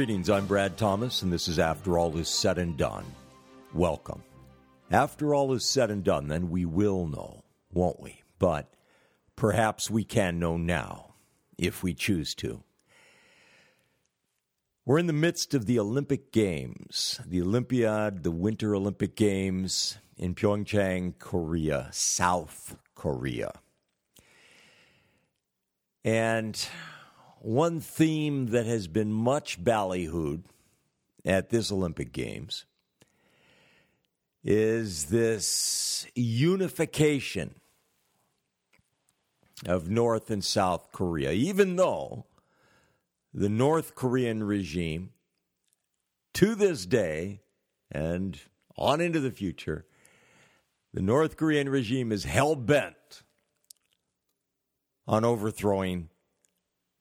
Greetings, I'm Brad Thomas, and this is After All Is Said and Done. Welcome. After all is said and done, then we will know, won't we? But perhaps we can know now, if we choose to. We're in the midst of the Olympic Games, the Olympiad, the Winter Olympic Games in Pyeongchang, Korea, South Korea. And one theme that has been much ballyhooed at this Olympic Games is this unification of North and South Korea, even though the North Korean regime, to this day and on into the future, the North Korean regime is hell bent on overthrowing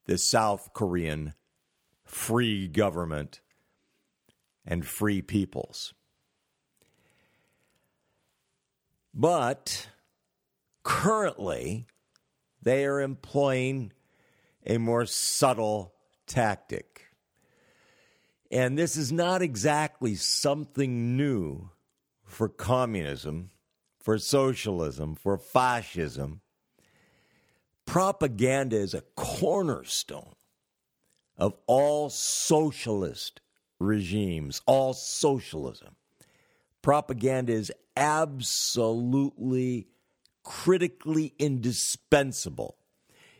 the South Korean free government and free peoples. But currently, they are employing a more subtle tactic. And this is not exactly something new for communism, for socialism, for fascism. Propaganda is a cornerstone of all socialist regimes, all socialism. Propaganda is absolutely critically indispensable.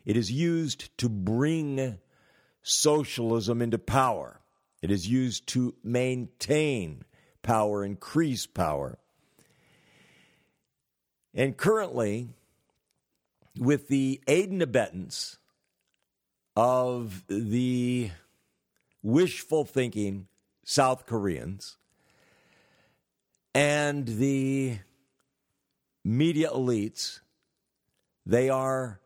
It is used to bring socialism into power. It is used to maintain power, increase power. And currently, with the aid and abettance of the wishful thinking South Koreans and the media elites, they are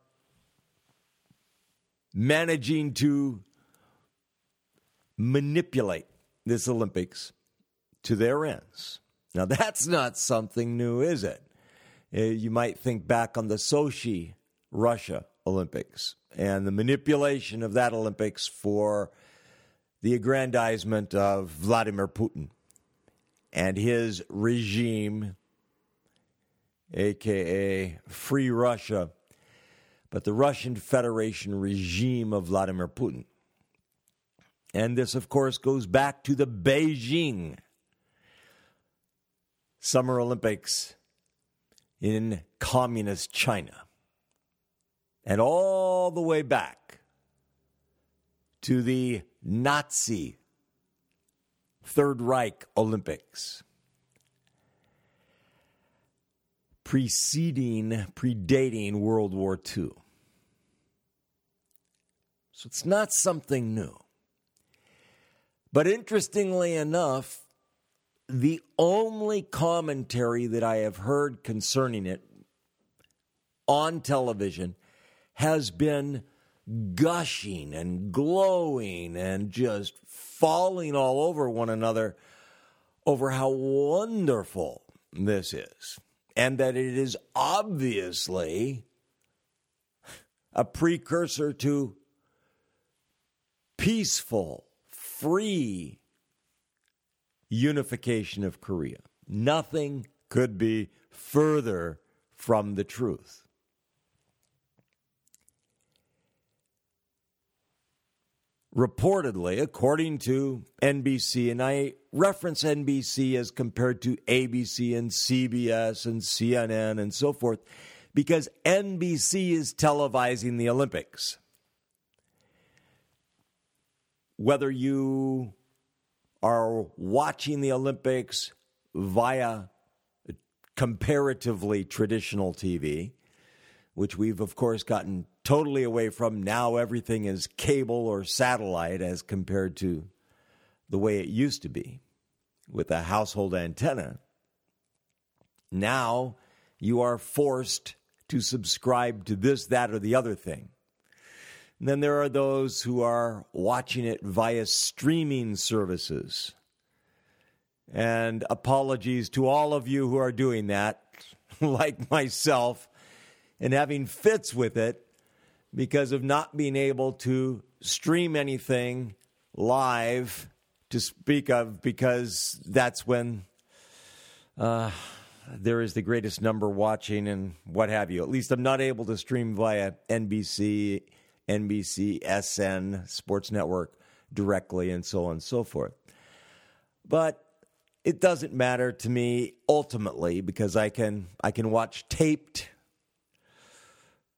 managing to manipulate this Olympics to their ends. Now, that's not something new, is it? Uh, you might think back on the Sochi, Russia Olympics and the manipulation of that Olympics for the aggrandizement of Vladimir Putin and his regime, aka Free Russia, but the Russian Federation regime of Vladimir Putin. And this, of course, goes back to the Beijing Summer Olympics in communist China. And all the way back to the Nazi Third Reich Olympics. Preceding, predating World War II. So it's not something new. But interestingly enough, the only commentary that I have heard concerning it on television has been gushing and glowing and just falling all over one another over how wonderful this is. And that it is obviously a precursor to peaceful, free unification of Korea. Nothing could be further from the truth. Reportedly, according to NBC, and I reference NBC as compared to ABC and CBS and CNN and so forth, because NBC is televising the Olympics. Whether you are watching the Olympics via comparatively traditional TV, which we've, of course, gotten totally away from. Now everything is cable or satellite as compared to the way it used to be with a household antenna. Now you are forced to subscribe to this, that, or the other thing. And then there are those who are watching it via streaming services. And apologies to all of you who are doing that, like myself, and having fits with it because of not being able to stream anything live to speak of because that's when uh, there is the greatest number watching and what have you. At least I'm not able to stream via NBC, NBC, SN, Sports Network directly, and so on and so forth. But it doesn't matter to me ultimately because I can I can watch taped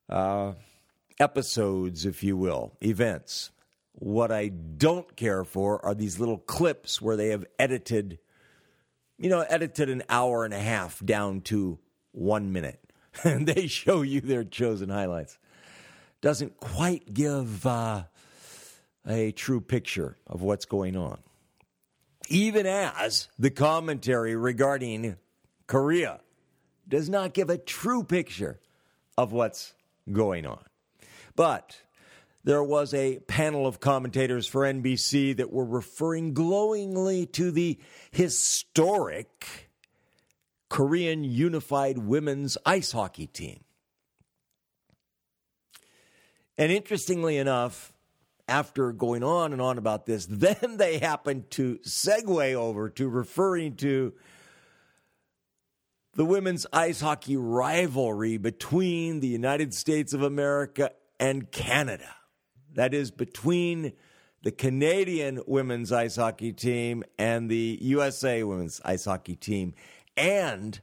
uh, episodes, if you will, events. What I don't care for are these little clips where they have edited you know, edited an hour and a half down to one minute. and they show you their chosen highlights. Doesn't quite give uh, a true picture of what's going on. Even as the commentary regarding Korea does not give a true picture of what's going on. But there was a panel of commentators for NBC that were referring glowingly to the historic Korean Unified Women's Ice Hockey Team. And interestingly enough, after going on and on about this, then they happened to segue over to referring to the women's ice hockey rivalry between the United States of America and Canada that is between the Canadian women's ice hockey team and the USA women's ice hockey team, and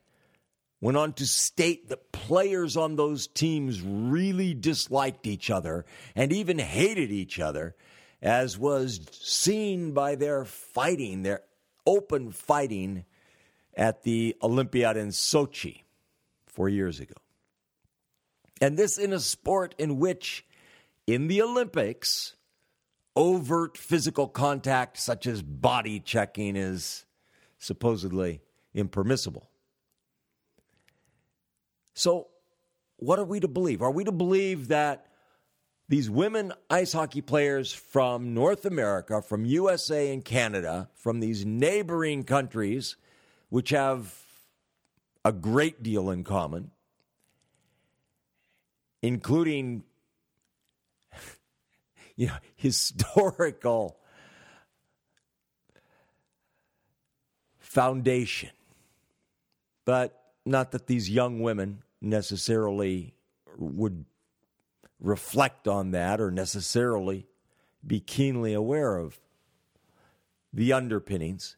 went on to state that players on those teams really disliked each other and even hated each other, as was seen by their fighting, their open fighting at the Olympiad in Sochi four years ago. And this in a sport in which in the Olympics, overt physical contact, such as body checking, is supposedly impermissible. So, what are we to believe? Are we to believe that these women ice hockey players from North America, from USA and Canada, from these neighboring countries, which have a great deal in common, including you know, historical foundation. But not that these young women necessarily would reflect on that or necessarily be keenly aware of the underpinnings.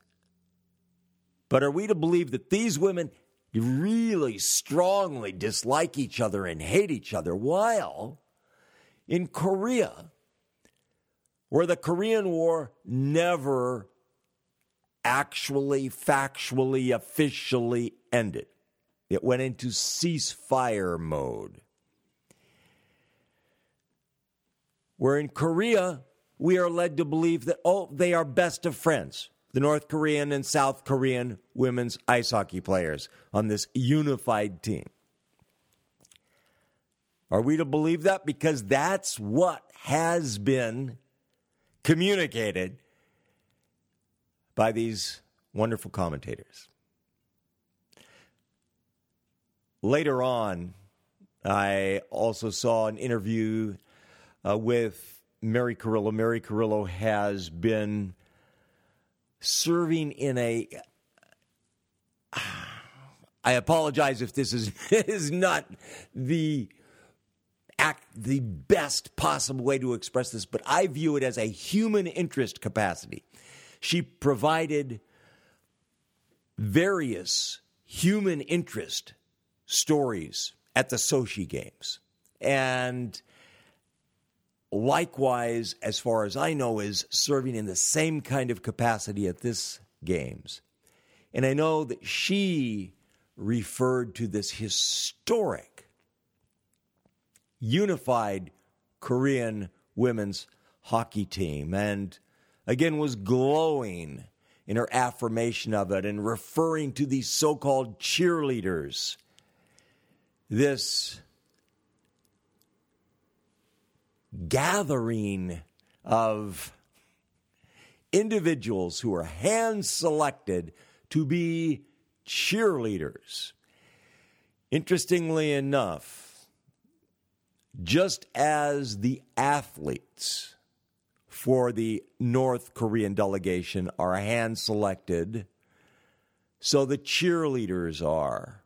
But are we to believe that these women really strongly dislike each other and hate each other while in Korea where the Korean War never actually, factually, officially ended. It went into ceasefire mode. Where in Korea, we are led to believe that, oh, they are best of friends, the North Korean and South Korean women's ice hockey players on this unified team. Are we to believe that? Because that's what has been communicated by these wonderful commentators. Later on, I also saw an interview uh, with Mary Carillo. Mary Carillo has been serving in a. I apologize if this is, is not the act the best possible way to express this, but I view it as a human interest capacity. She provided various human interest stories at the Sochi Games. And likewise, as far as I know, is serving in the same kind of capacity at this Games. And I know that she referred to this historic unified Korean women's hockey team and again was glowing in her affirmation of it and referring to these so called cheerleaders. This gathering of individuals who are hand selected to be cheerleaders. Interestingly enough, just as the athletes for the North Korean delegation are hand selected. So the cheerleaders are.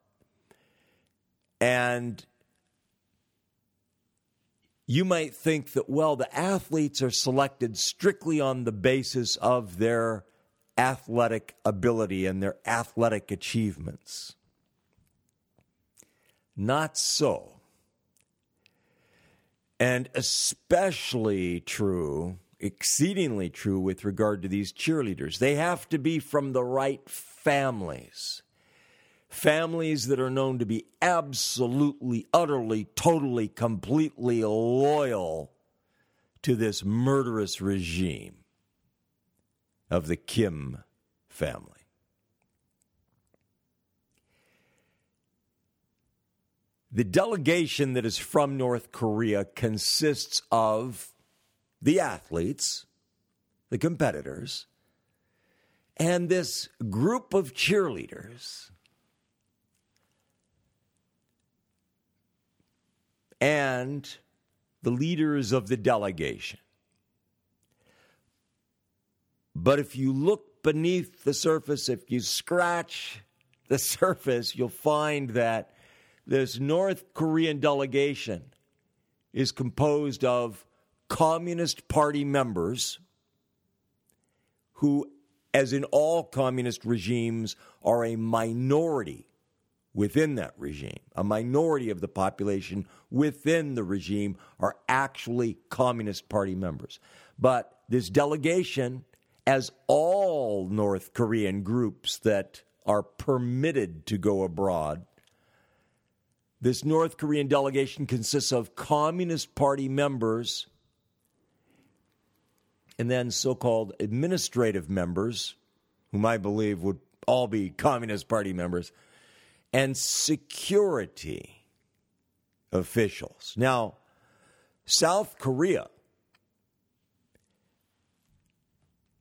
And you might think that, well, the athletes are selected strictly on the basis of their athletic ability and their athletic achievements. Not so. And especially true, exceedingly true with regard to these cheerleaders. They have to be from the right families. Families that are known to be absolutely, utterly, totally, completely loyal to this murderous regime of the Kim family. The delegation that is from North Korea consists of the athletes, the competitors, and this group of cheerleaders. And the leaders of the delegation. But if you look beneath the surface, if you scratch the surface, you'll find that this North Korean delegation is composed of Communist Party members who, as in all communist regimes, are a minority within that regime. A minority of the population within the regime are actually Communist Party members. But this delegation, as all North Korean groups that are permitted to go abroad, this North Korean delegation consists of Communist Party members and then so called administrative members, whom I believe would all be Communist Party members, and security officials. Now, South Korea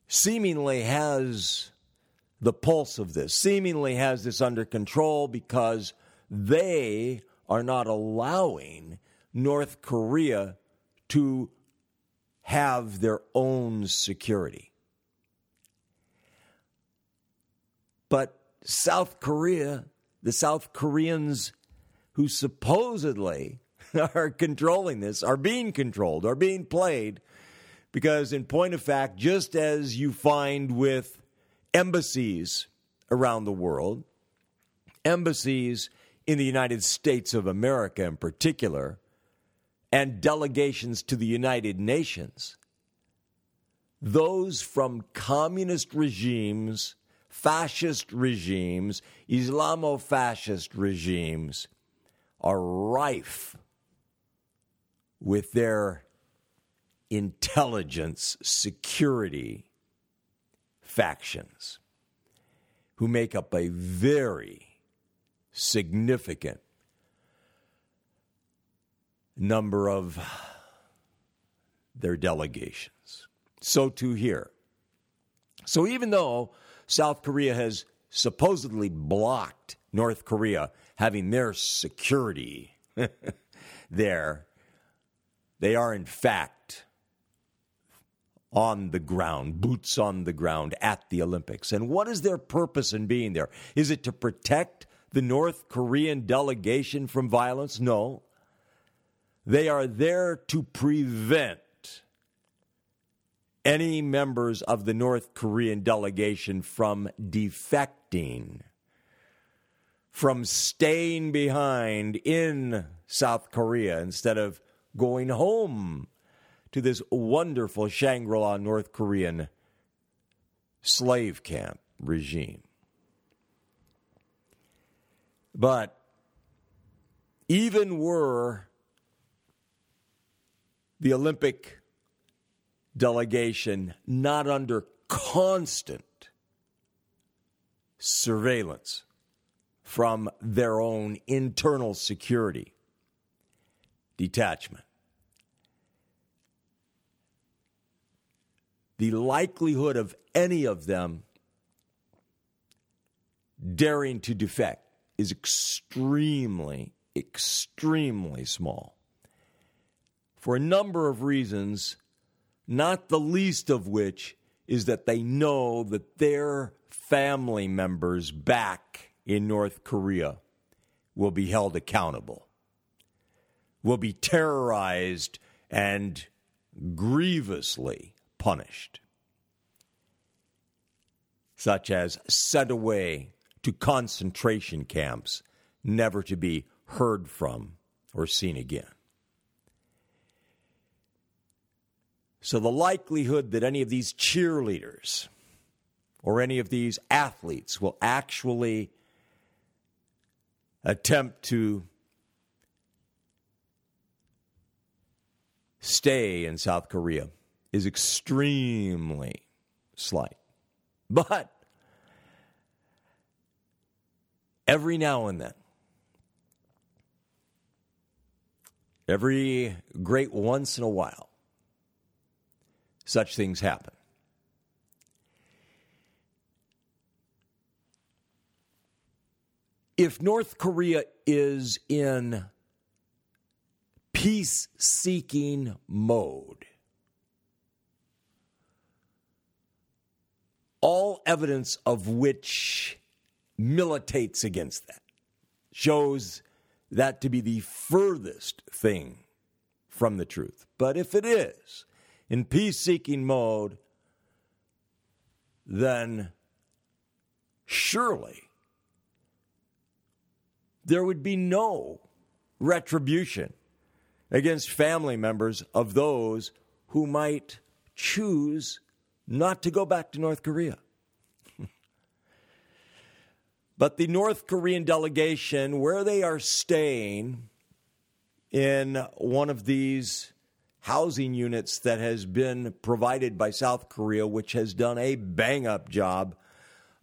seemingly has the pulse of this, seemingly has this under control because they are not allowing North Korea to have their own security. But South Korea, the South Koreans who supposedly are controlling this, are being controlled, are being played, because in point of fact, just as you find with embassies around the world, embassies in the United States of America in particular, and delegations to the United Nations, those from communist regimes, fascist regimes, Islamo fascist regimes are rife with their intelligence security factions who make up a very significant number of their delegations. So too here. So even though South Korea has supposedly blocked North Korea having their security there, they are in fact on the ground, boots on the ground at the Olympics. And what is their purpose in being there? Is it to protect the North Korean delegation from violence? No. They are there to prevent any members of the North Korean delegation from defecting, from staying behind in South Korea instead of going home to this wonderful Shangri La North Korean slave camp regime. But even were the Olympic delegation not under constant surveillance from their own internal security detachment, the likelihood of any of them daring to defect is extremely, extremely small. For a number of reasons, not the least of which is that they know that their family members back in North Korea will be held accountable, will be terrorized and grievously punished, such as sent away to concentration camps, never to be heard from or seen again. So the likelihood that any of these cheerleaders or any of these athletes will actually attempt to stay in South Korea is extremely slight. But every now and then, every great once in a while, such things happen. If North Korea is in peace seeking mode, all evidence of which militates against that, shows that to be the furthest thing from the truth. But if it is in peace seeking mode, then surely there would be no retribution against family members of those who might choose not to go back to North Korea. but the North Korean delegation, where they are staying in one of these housing units that has been provided by South Korea, which has done a bang up job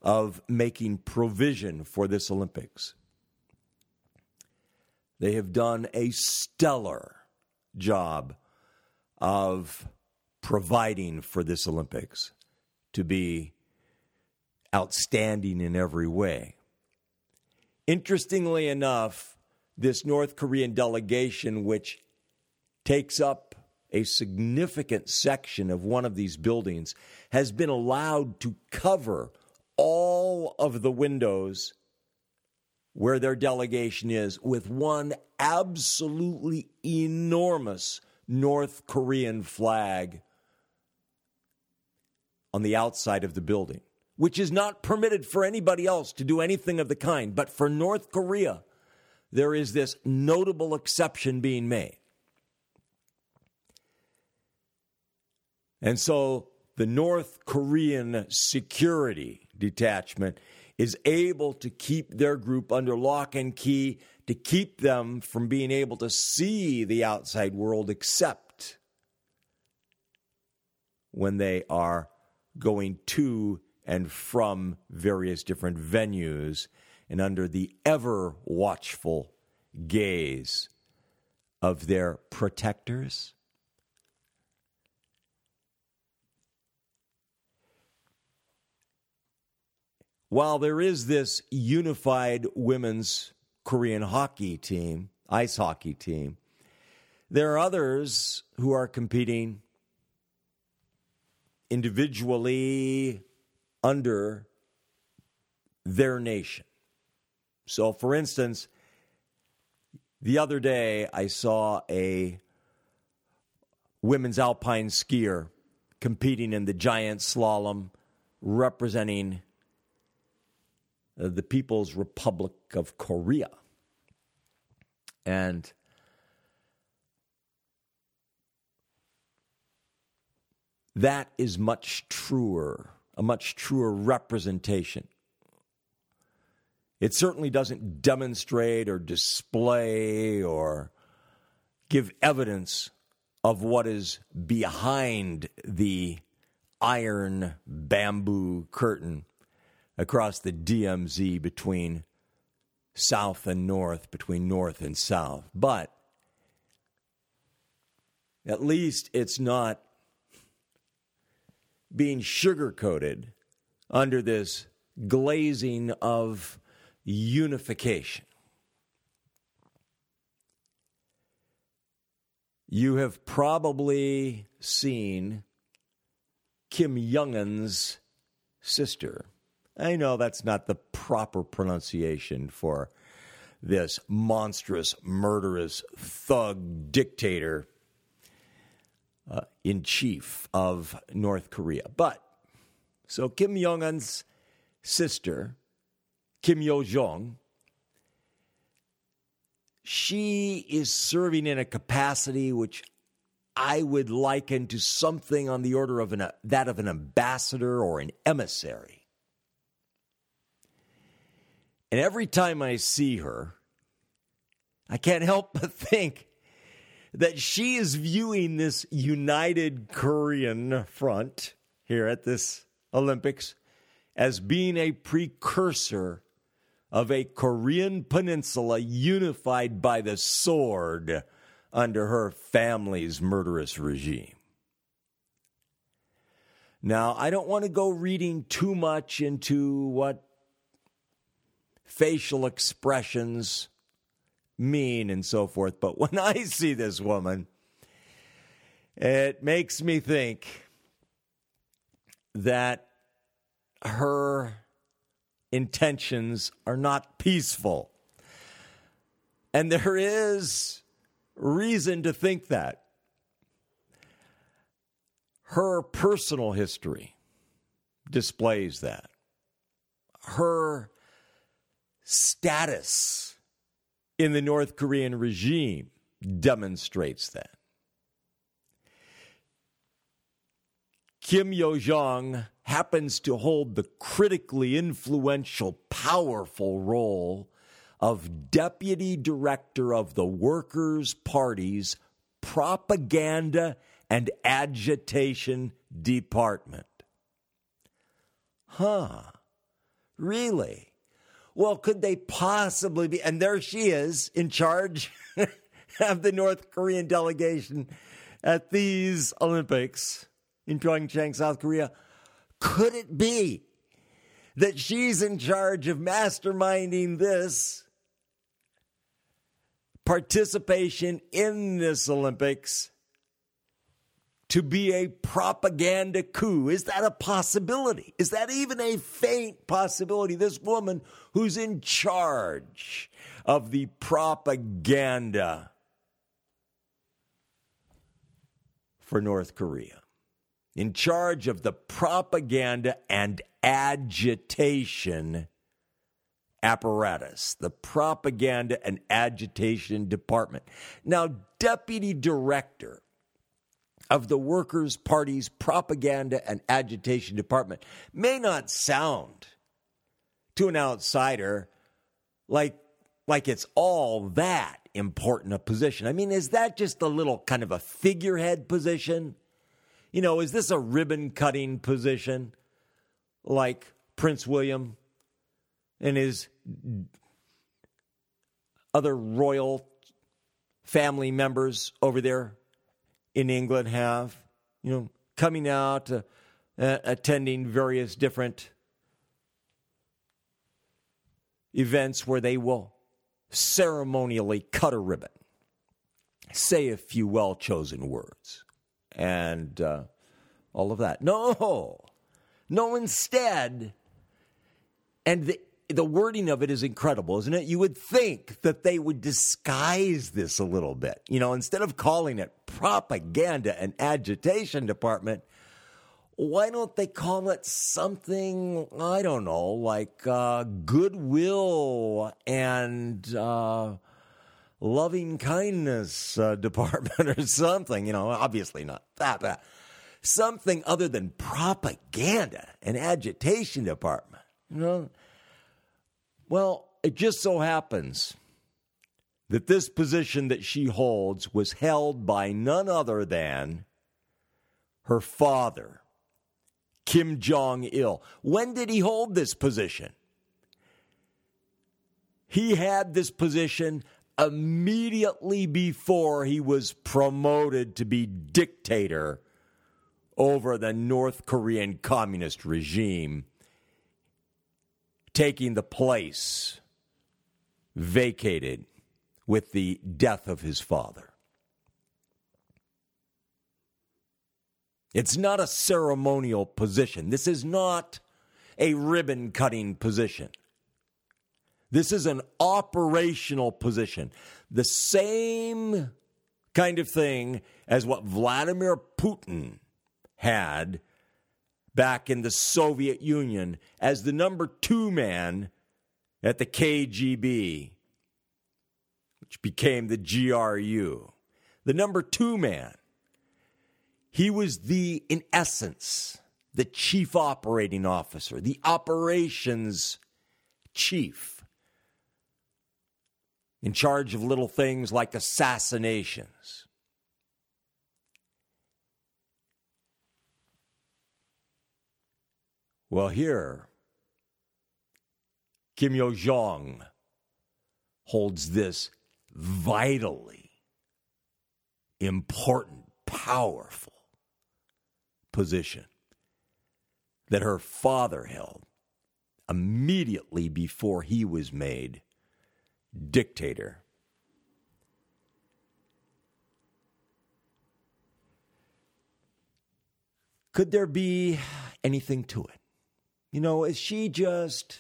of making provision for this Olympics. They have done a stellar job of providing for this Olympics to be outstanding in every way. Interestingly enough, this North Korean delegation, which takes up a significant section of one of these buildings, has been allowed to cover all of the windows where their delegation is with one absolutely enormous North Korean flag on the outside of the building, which is not permitted for anybody else to do anything of the kind. But for North Korea, there is this notable exception being made. And so the North Korean security detachment is able to keep their group under lock and key to keep them from being able to see the outside world except when they are going to and from various different venues and under the ever watchful gaze of their protectors while there is this unified women's Korean hockey team, ice hockey team, there are others who are competing individually under their nation. So, for instance, the other day I saw a women's alpine skier competing in the giant slalom representing Uh, the People's Republic of Korea. And that is much truer, a much truer representation. It certainly doesn't demonstrate or display or give evidence of what is behind the iron bamboo curtain across the DMZ between south and north, between north and south. But at least it's not being sugarcoated under this glazing of unification. You have probably seen Kim Jong un's sister. I know that's not the proper pronunciation for this monstrous, murderous thug dictator uh, in chief of North Korea. But so Kim Jong un's sister, Kim Yo Jong, she is serving in a capacity which I would liken to something on the order of an, that of an ambassador or an emissary. And every time I see her, I can't help but think that she is viewing this united Korean front here at this Olympics as being a precursor of a Korean peninsula unified by the sword under her family's murderous regime. Now, I don't want to go reading too much into what facial expressions mean and so forth, but when I see this woman, it makes me think that her intentions are not peaceful. And there is reason to think that. Her personal history displays that. Her status in the North Korean regime demonstrates that. Kim Yo Jong happens to hold the critically influential, powerful role of deputy director of the Workers' Party's propaganda and agitation department. Huh. Really? Well, could they possibly be? And there she is in charge of the North Korean delegation at these Olympics in Pyeongchang, South Korea. Could it be that she's in charge of masterminding this participation in this Olympics to be a propaganda coup. Is that a possibility? Is that even a faint possibility? This woman who's in charge of the propaganda for North Korea, in charge of the propaganda and agitation apparatus, the propaganda and agitation department. Now, deputy director of the Workers' Party's propaganda and agitation department may not sound to an outsider like like it's all that important a position. I mean, is that just a little kind of a figurehead position? You know, is this a ribbon cutting position like Prince William and his other royal family members over there in England have, you know, coming out, uh, uh, attending various different events where they will ceremonially cut a ribbon, say a few well chosen words, and uh, all of that. No, no, instead, and the the wording of it is incredible, isn't it? You would think that they would disguise this a little bit. You know, instead of calling it propaganda and agitation department, why don't they call it something, I don't know, like uh, goodwill and uh, loving kindness uh, department or something? You know, obviously not that, but something other than propaganda and agitation department. You know, well, it just so happens that this position that she holds was held by none other than her father, Kim Jong il. When did he hold this position? He had this position immediately before he was promoted to be dictator over the North Korean communist regime taking the place vacated with the death of his father. It's not a ceremonial position. This is not a ribbon cutting position. This is an operational position. The same kind of thing as what Vladimir Putin had back in the Soviet Union as the number two man at the KGB, which became the GRU. The number two man. He was the, in essence, the chief operating officer, the operations chief, in charge of little things like assassinations. Well, here, Kim Yo Jong holds this vitally important, powerful position that her father held immediately before he was made dictator. Could there be anything to it? You know, is she just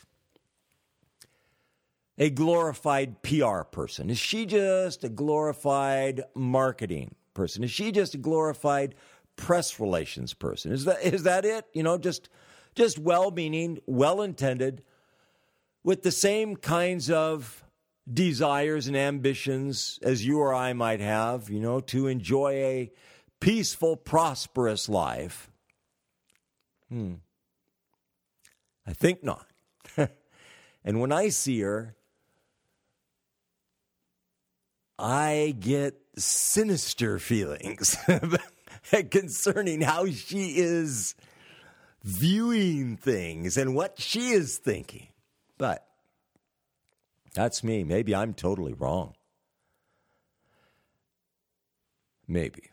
a glorified PR person? Is she just a glorified marketing person? Is she just a glorified press relations person? Is that is that it? You know, just just well-meaning, well-intended with the same kinds of desires and ambitions as you or I might have, you know, to enjoy a peaceful, prosperous life. Hmm. I think not. and when I see her, I get sinister feelings concerning how she is viewing things and what she is thinking. But that's me. Maybe I'm totally wrong. Maybe.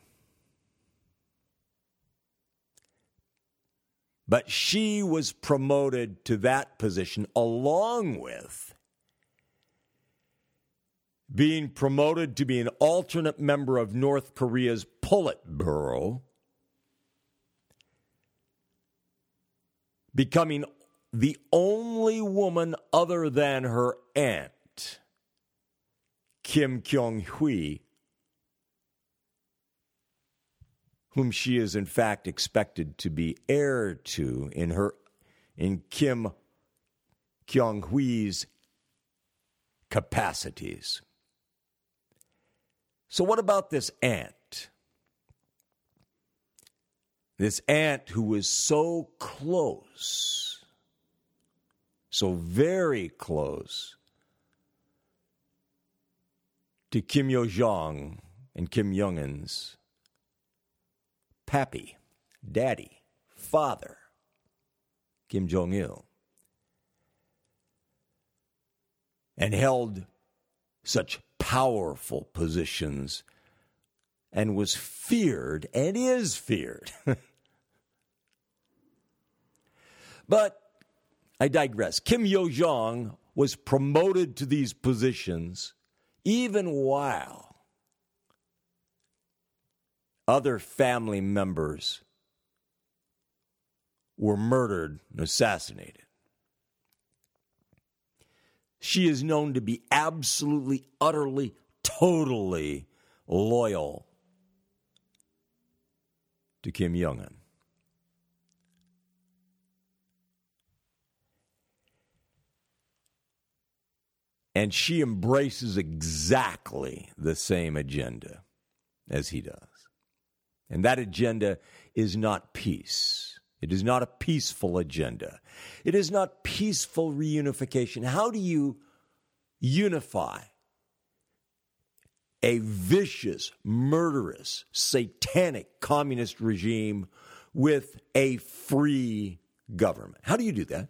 But she was promoted to that position along with being promoted to be an alternate member of North Korea's Politburo, becoming the only woman other than her aunt, Kim Kyung Hui, whom she is in fact expected to be heir to in her in Kim Kyung Hui's capacities. So what about this aunt? This aunt who was so close, so very close to Kim Yo Jong and Kim Jong Un's pappy, daddy, father, Kim Jong il, and held such powerful positions and was feared and is feared. but I digress. Kim Yo Jong was promoted to these positions even while other family members were murdered and assassinated. She is known to be absolutely, utterly, totally loyal to Kim Jong un. And she embraces exactly the same agenda as he does. And that agenda is not peace. It is not a peaceful agenda. It is not peaceful reunification. How do you unify a vicious, murderous, satanic communist regime with a free government? How do you do that?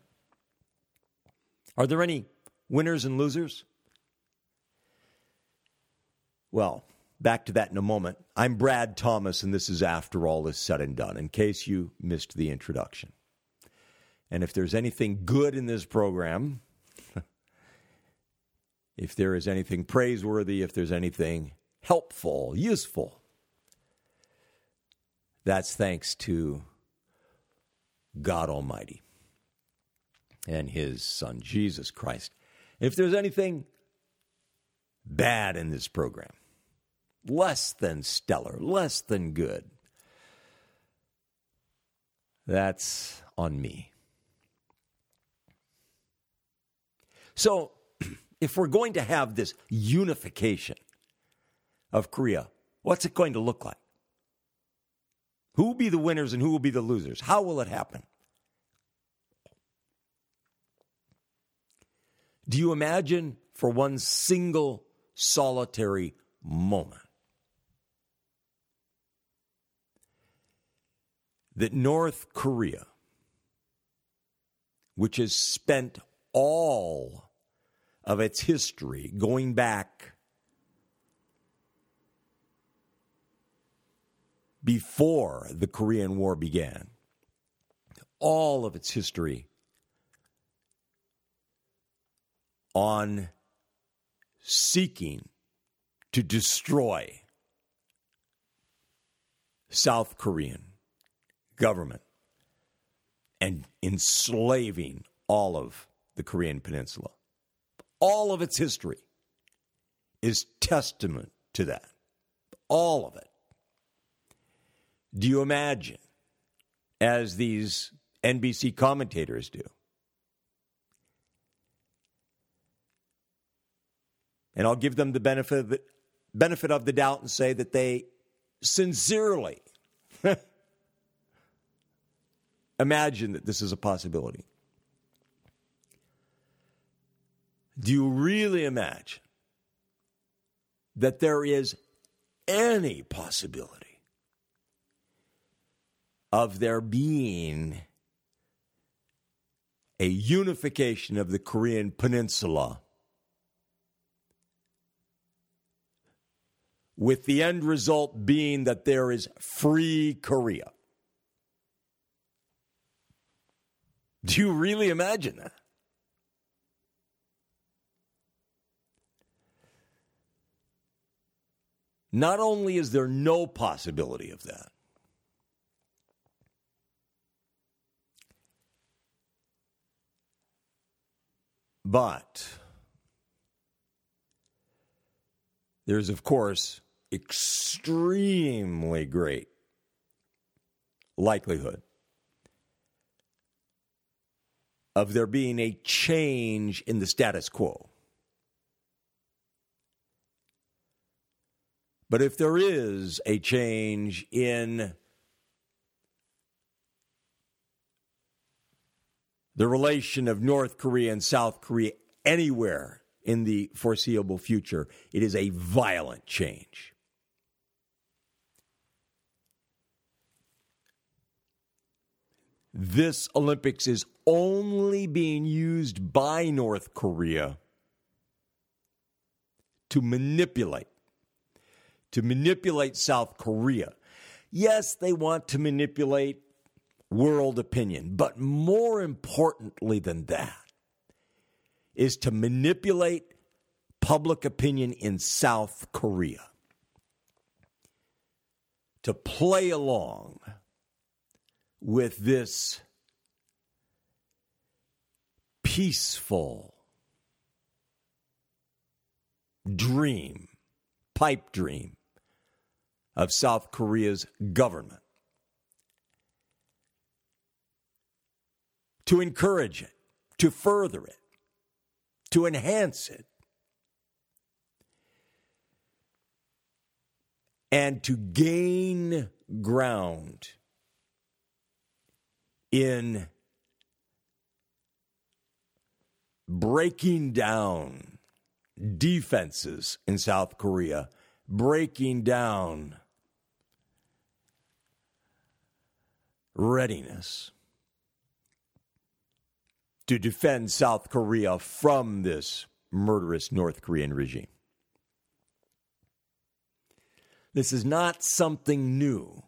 Are there any winners and losers? Well, Back to that in a moment. I'm Brad Thomas, and this is After All Is Said and Done, in case you missed the introduction. And if there's anything good in this program, if there is anything praiseworthy, if there's anything helpful, useful, That's thanks to God Almighty and His Son, Jesus Christ. If there's anything bad in this program, less than stellar, less than good, that's on me. So, if we're going to have this unification of Korea, what's it going to look like? Who will be the winners and who will be the losers? How will it happen? Do you imagine for one single solitary moment that North Korea, which has spent all of its history going back before the Korean War began, all of its history on seeking to destroy South Korean government and enslaving all of the Korean Peninsula. All of its history is testament to that. All of it. Do you imagine, as these NBC commentators do, and I'll give them the benefit of the, benefit of the doubt and say that they sincerely imagine that this is a possibility. Do you really imagine that there is any possibility of there being a unification of the Korean Peninsula with the end result being that there is free Korea? Do you really imagine that? Not only is there no possibility of that, but there's, of course, extremely great likelihood of there being a change in the status quo. But if there is a change in the relation of North Korea and South Korea anywhere in the foreseeable future, it is a violent change. This Olympics is only being used by North Korea to manipulate to manipulate South Korea. Yes, they want to manipulate world opinion, but more importantly than that is to manipulate public opinion in South Korea. To play along with this peaceful dream, pipe dream of South Korea's government. To encourage it, to further it, to enhance it, and to gain ground in breaking down defenses in South Korea, breaking down readiness to defend South Korea from this murderous North Korean regime. This is not something new.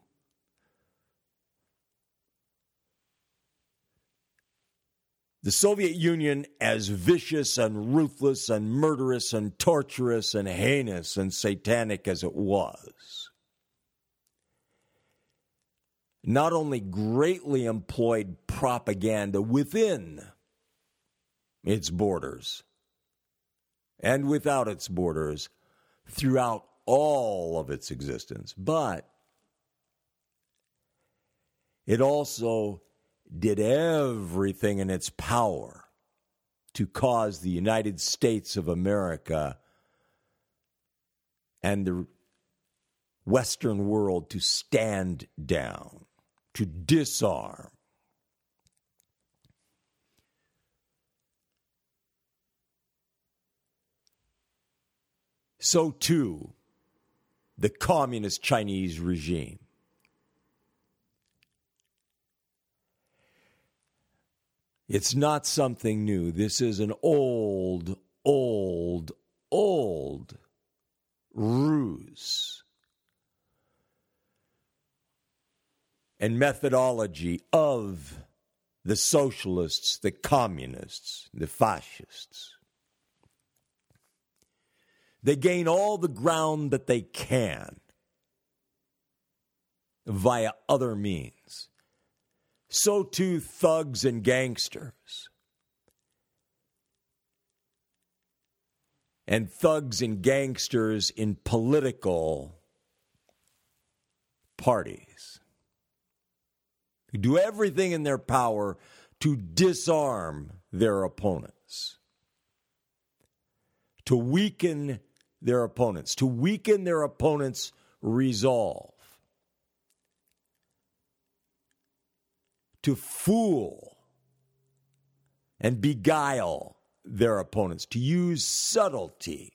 The Soviet Union, as vicious and ruthless and murderous and torturous and heinous and satanic as it was, not only greatly employed propaganda within its borders and without its borders throughout all of its existence, but it also did everything in its power to cause the United States of America and the Western world to stand down, to disarm. So, too, the communist Chinese regime. It's not something new. This is an old, old, old ruse and methodology of the socialists, the communists, the fascists. They gain all the ground that they can via other means. So too thugs and gangsters. And thugs and gangsters in political parties who do everything in their power to disarm their opponents, to weaken their opponents, to weaken their opponents' resolve, to fool and beguile their opponents, to use subtlety.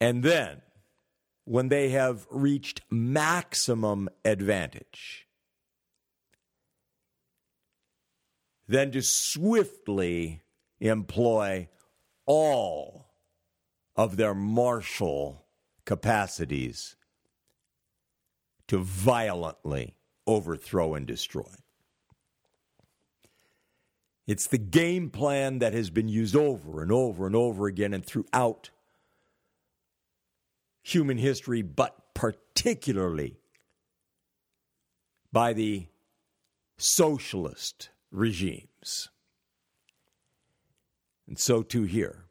And then, when they have reached maximum advantage, then to swiftly employ all of their martial capacities to violently overthrow and destroy. It's the game plan that has been used over and over and over again and throughout human history, but particularly by the socialist regimes. And so too here.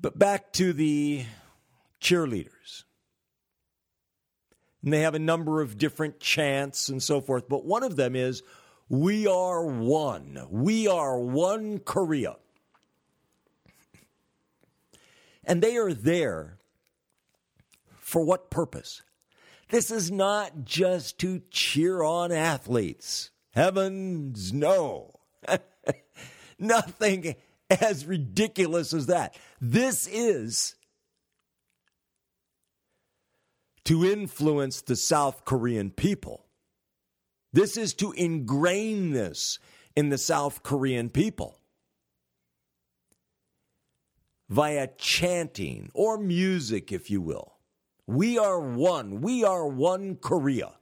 But back to the cheerleaders. And they have a number of different chants and so forth, but one of them is We are one. We are one Korea. And they are there for what purpose? This is not just to cheer on athletes. Heavens, no. Nothing as ridiculous as that. This is to influence the South Korean people. This is to ingrain this in the South Korean people via chanting or music, if you will. We are one. We are one Korea.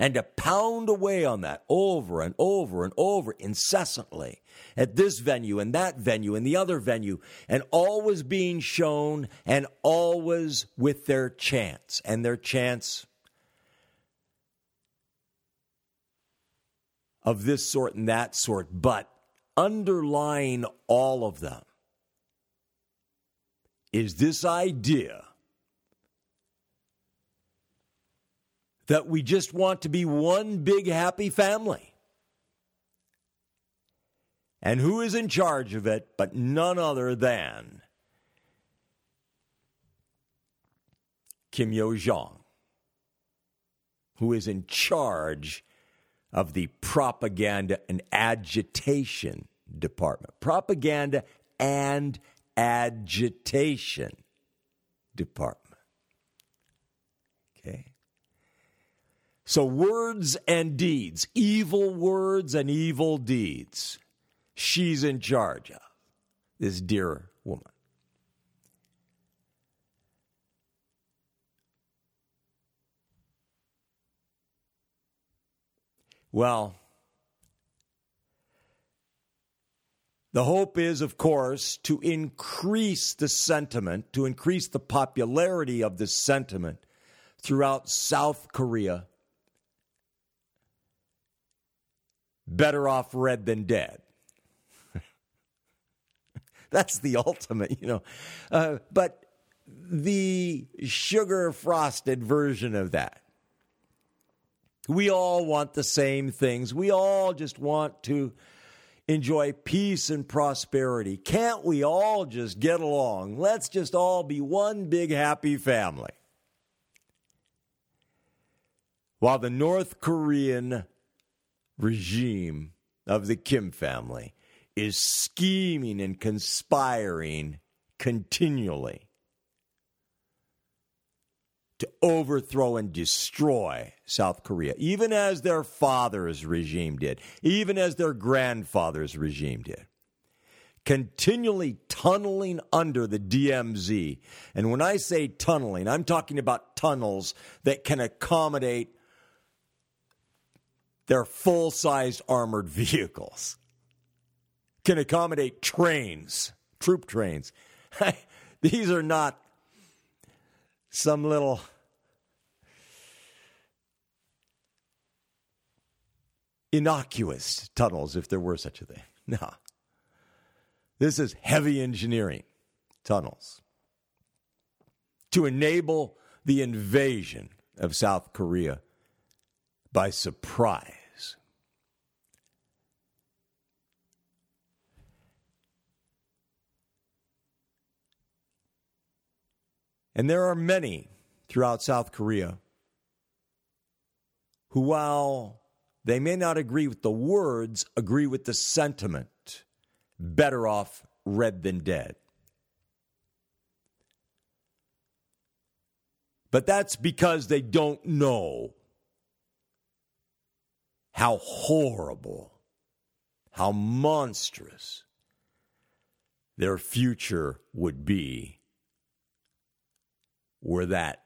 And to pound away on that over and over and over incessantly at this venue and that venue and the other venue, and always being shown and always with their chance and their chance of this sort and that sort, but underlying all of them is this idea that we just want to be one big happy family. And who is in charge of it but none other than Kim Yo Jong, who is in charge of the propaganda and agitation department. Propaganda and agitation department. Okay. So, words and deeds, evil words and evil deeds, she's in charge of, this dear woman. Well, The hope is, of course, to increase the sentiment, to increase the popularity of this sentiment throughout South Korea. Better off red than dead. That's the ultimate, you know. Uh, but the sugar frosted version of that. We all want the same things. We all just want to enjoy peace and prosperity. Can't we all just get along? Let's just all be one big happy family. While the North Korean regime of the Kim family is scheming and conspiring continually to overthrow and destroy South Korea, even as their father's regime did, even as their grandfather's regime did. Continually tunneling under the DMZ. And when I say tunneling, I'm talking about tunnels that can accommodate their full sized armored vehicles, can accommodate trains, troop trains. These are not some little innocuous tunnels, if there were such a thing. No. This is heavy engineering tunnels to enable the invasion of South Korea by surprise. And there are many throughout South Korea who, while they may not agree with the words, agree with the sentiment. Better off red than dead. But that's because they don't know how horrible, how monstrous their future would be were that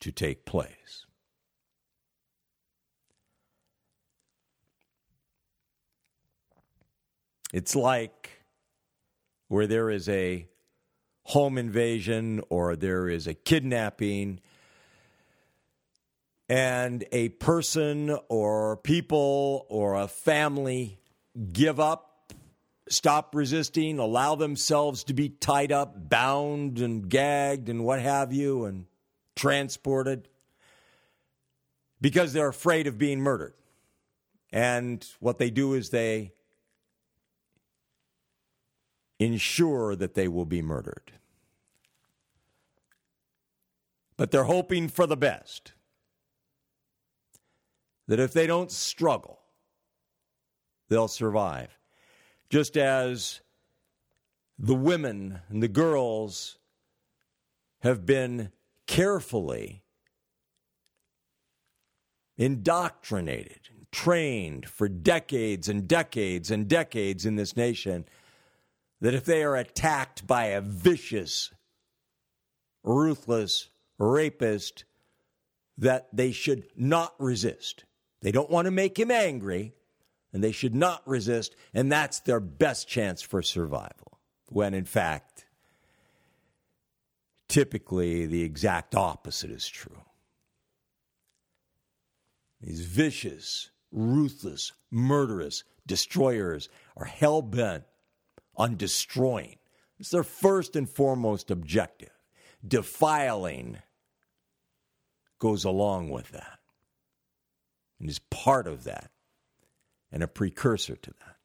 to take place. It's like where there is a home invasion or there is a kidnapping and a person or people or a family give up, stop resisting, allow themselves to be tied up, bound and gagged and what have you, and transported because they're afraid of being murdered. And what they do is they ensure that they will be murdered. But they're hoping for the best. That if they don't struggle, they'll survive. Just as the women and the girls have been carefully indoctrinated, and trained for decades and decades and decades in this nation that if they are attacked by a vicious, ruthless rapist, that they should not resist. They don't want to make him angry, and they should not resist, and that's their best chance for survival. When in fact, typically the exact opposite is true. These vicious, ruthless, murderous destroyers are hell bent on destroying. It's their first and foremost objective. Defiling goes along with that and is part of that and a precursor to that.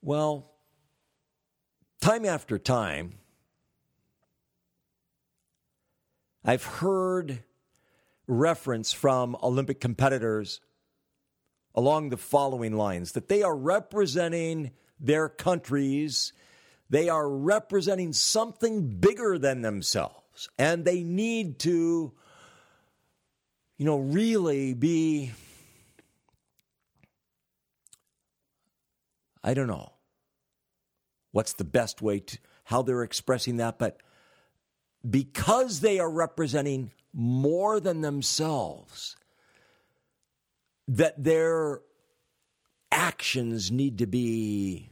Well, time after time, I've heard reference from Olympic competitors along the following lines that they are representing their countries, they are representing something bigger than themselves, and they need to, you know, really be. I don't know what's the best way to how they're expressing that, but because they are representing more than themselves, that their actions need to be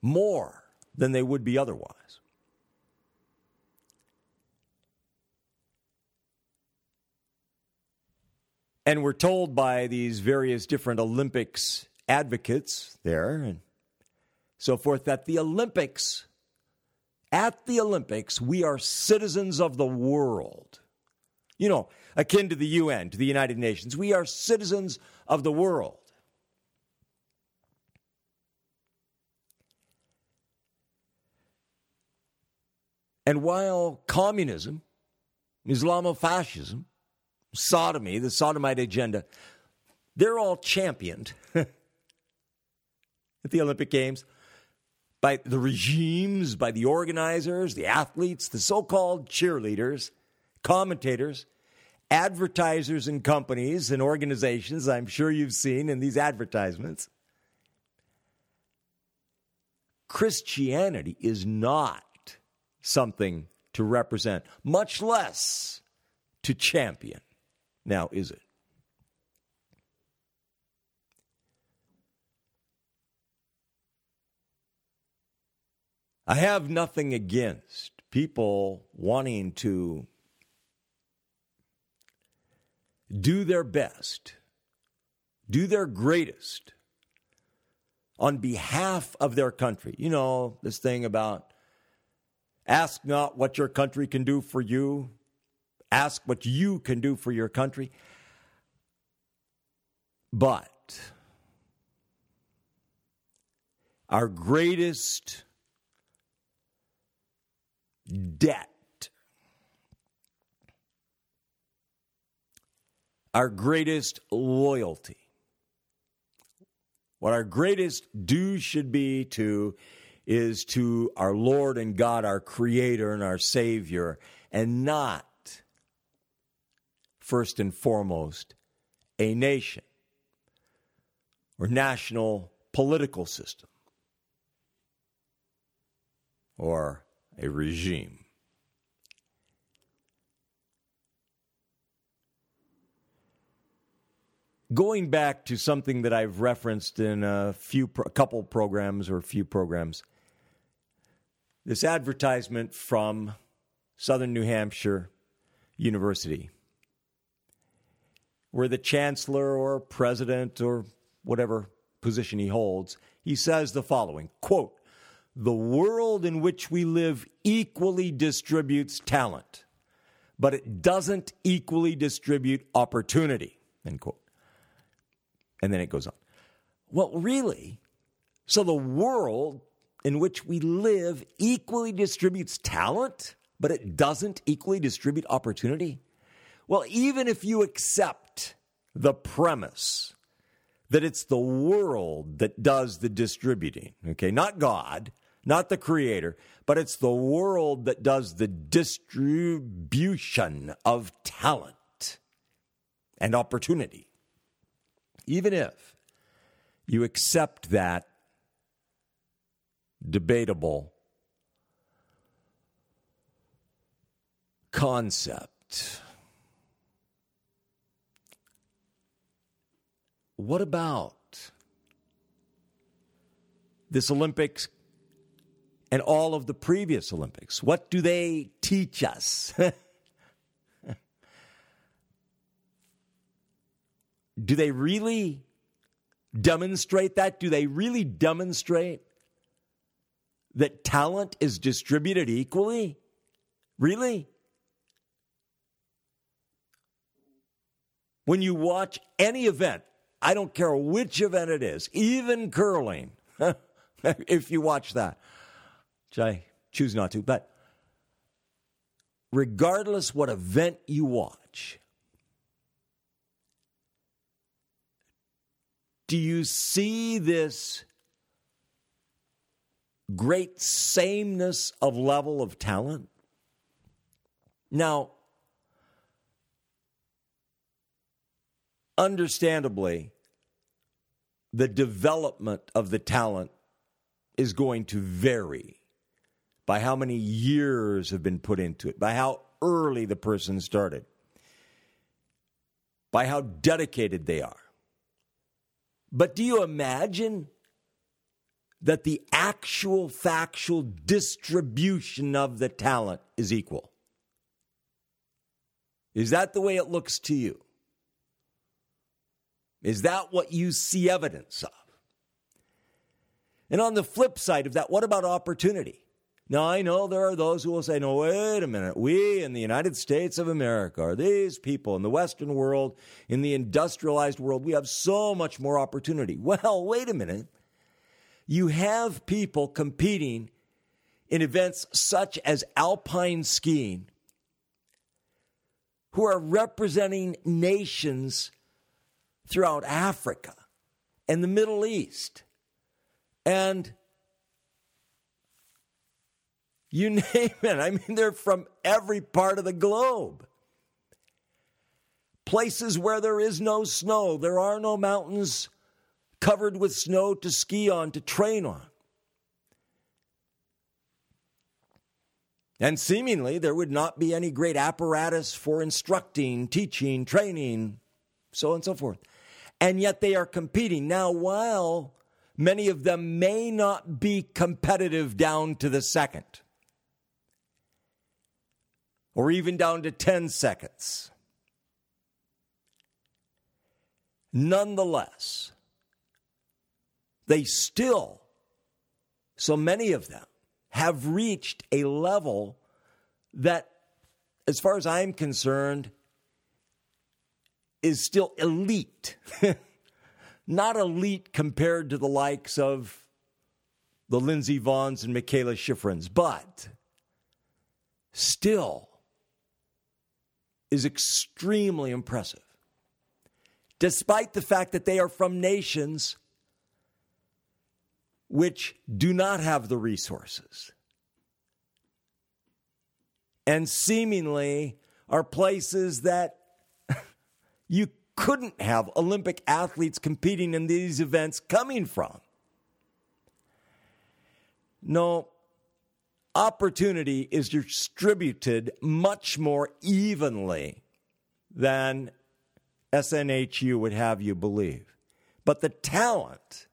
more than they would be otherwise. And we're told by these various different Olympics advocates there and so forth that the Olympics, at the Olympics, we are citizens of the world. You know, akin to the UN, to the United Nations. We are citizens of the world. And while communism, Islamofascism, sodomy, the sodomite agenda, they're all championed at the Olympic Games by the regimes, by the organizers, the athletes, the so called cheerleaders, commentators, advertisers, and companies and organizations I'm sure you've seen in these advertisements. Christianity is not something to represent, much less to champion. Now, is it? I have nothing against people wanting to do their best, do their greatest on behalf of their country. You know, this thing about ask not what your country can do for you, ask what you can do for your country. But our greatest debt, our greatest loyalty, what our greatest due should be to is to our Lord and God, our Creator and our Savior, and not first and foremost a nation or national political system or a regime. Going back to something that I've referenced in a few, a couple programs or a few programs, this advertisement from Southern New Hampshire University where the chancellor or president or whatever position he holds, he says the following quote, the world in which we live equally distributes talent, but it doesn't equally distribute opportunity. End quote. And then it goes on. Well, really? So the world in which we live equally distributes talent, but it doesn't equally distribute opportunity? Well, even if you accept the premise that it's the world that does the distributing, okay, not God, not the creator, but it's the world that does the distribution of talent and opportunity. Even if you accept that debatable concept, what about this Olympics and all of the previous Olympics? What do they teach us? do they really demonstrate that? Do they really demonstrate that talent is distributed equally? Really? When you watch any event, I don't care which event it is, even curling, if you watch that, which I choose not to, but regardless what event you watch, do you see this great sameness of level of talent? Now, understandably, the development of the talent is going to vary by how many years have been put into it, by how early the person started, by how dedicated they are. But do you imagine that the actual factual distribution of the talent is equal? Is that the way it looks to you? Is that what you see evidence of? And on the flip side of that, what about opportunity? Now, I know there are those who will say, no, wait a minute. We in the United States of America are these people in the Western world, in the industrialized world, we have so much more opportunity. Well, wait a minute. You have people competing in events such as alpine skiing who are representing nations throughout Africa and the Middle East. And you name it. I mean, they're from every part of the globe. Places where there is no snow, there are no mountains covered with snow to ski on, to train on. And seemingly, there would not be any great apparatus for instructing, teaching, training, so on and so forth. And yet they are competing. Now, while many of them may not be competitive down to the second, or even down to 10 seconds, nonetheless, they still, so many of them, have reached a level that, as far as I'm concerned, is still elite. Not elite compared to the likes of the Lindsey Vonns and Mikaela Shiffrins, but still is extremely impressive. Despite the fact that they are from nations which do not have the resources and seemingly are places that you couldn't have Olympic athletes competing in these events coming from. No, opportunity is distributed much more evenly than SNHU would have you believe. But the talent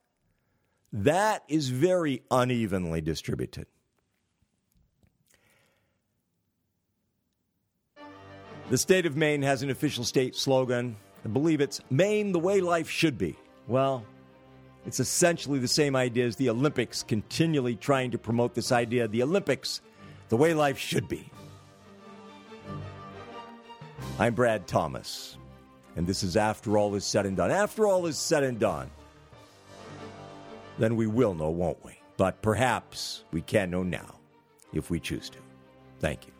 that is very unevenly distributed. The state of Maine has an official state slogan. I believe it's Maine the way life should be. Well, it's essentially the same idea as the Olympics, continually trying to promote this idea the Olympics the way life should be. I'm Brad Thomas, and this is After All Is Said and Done. After all is said and done, then we will know, won't we? But perhaps we can know now if we choose to. Thank you.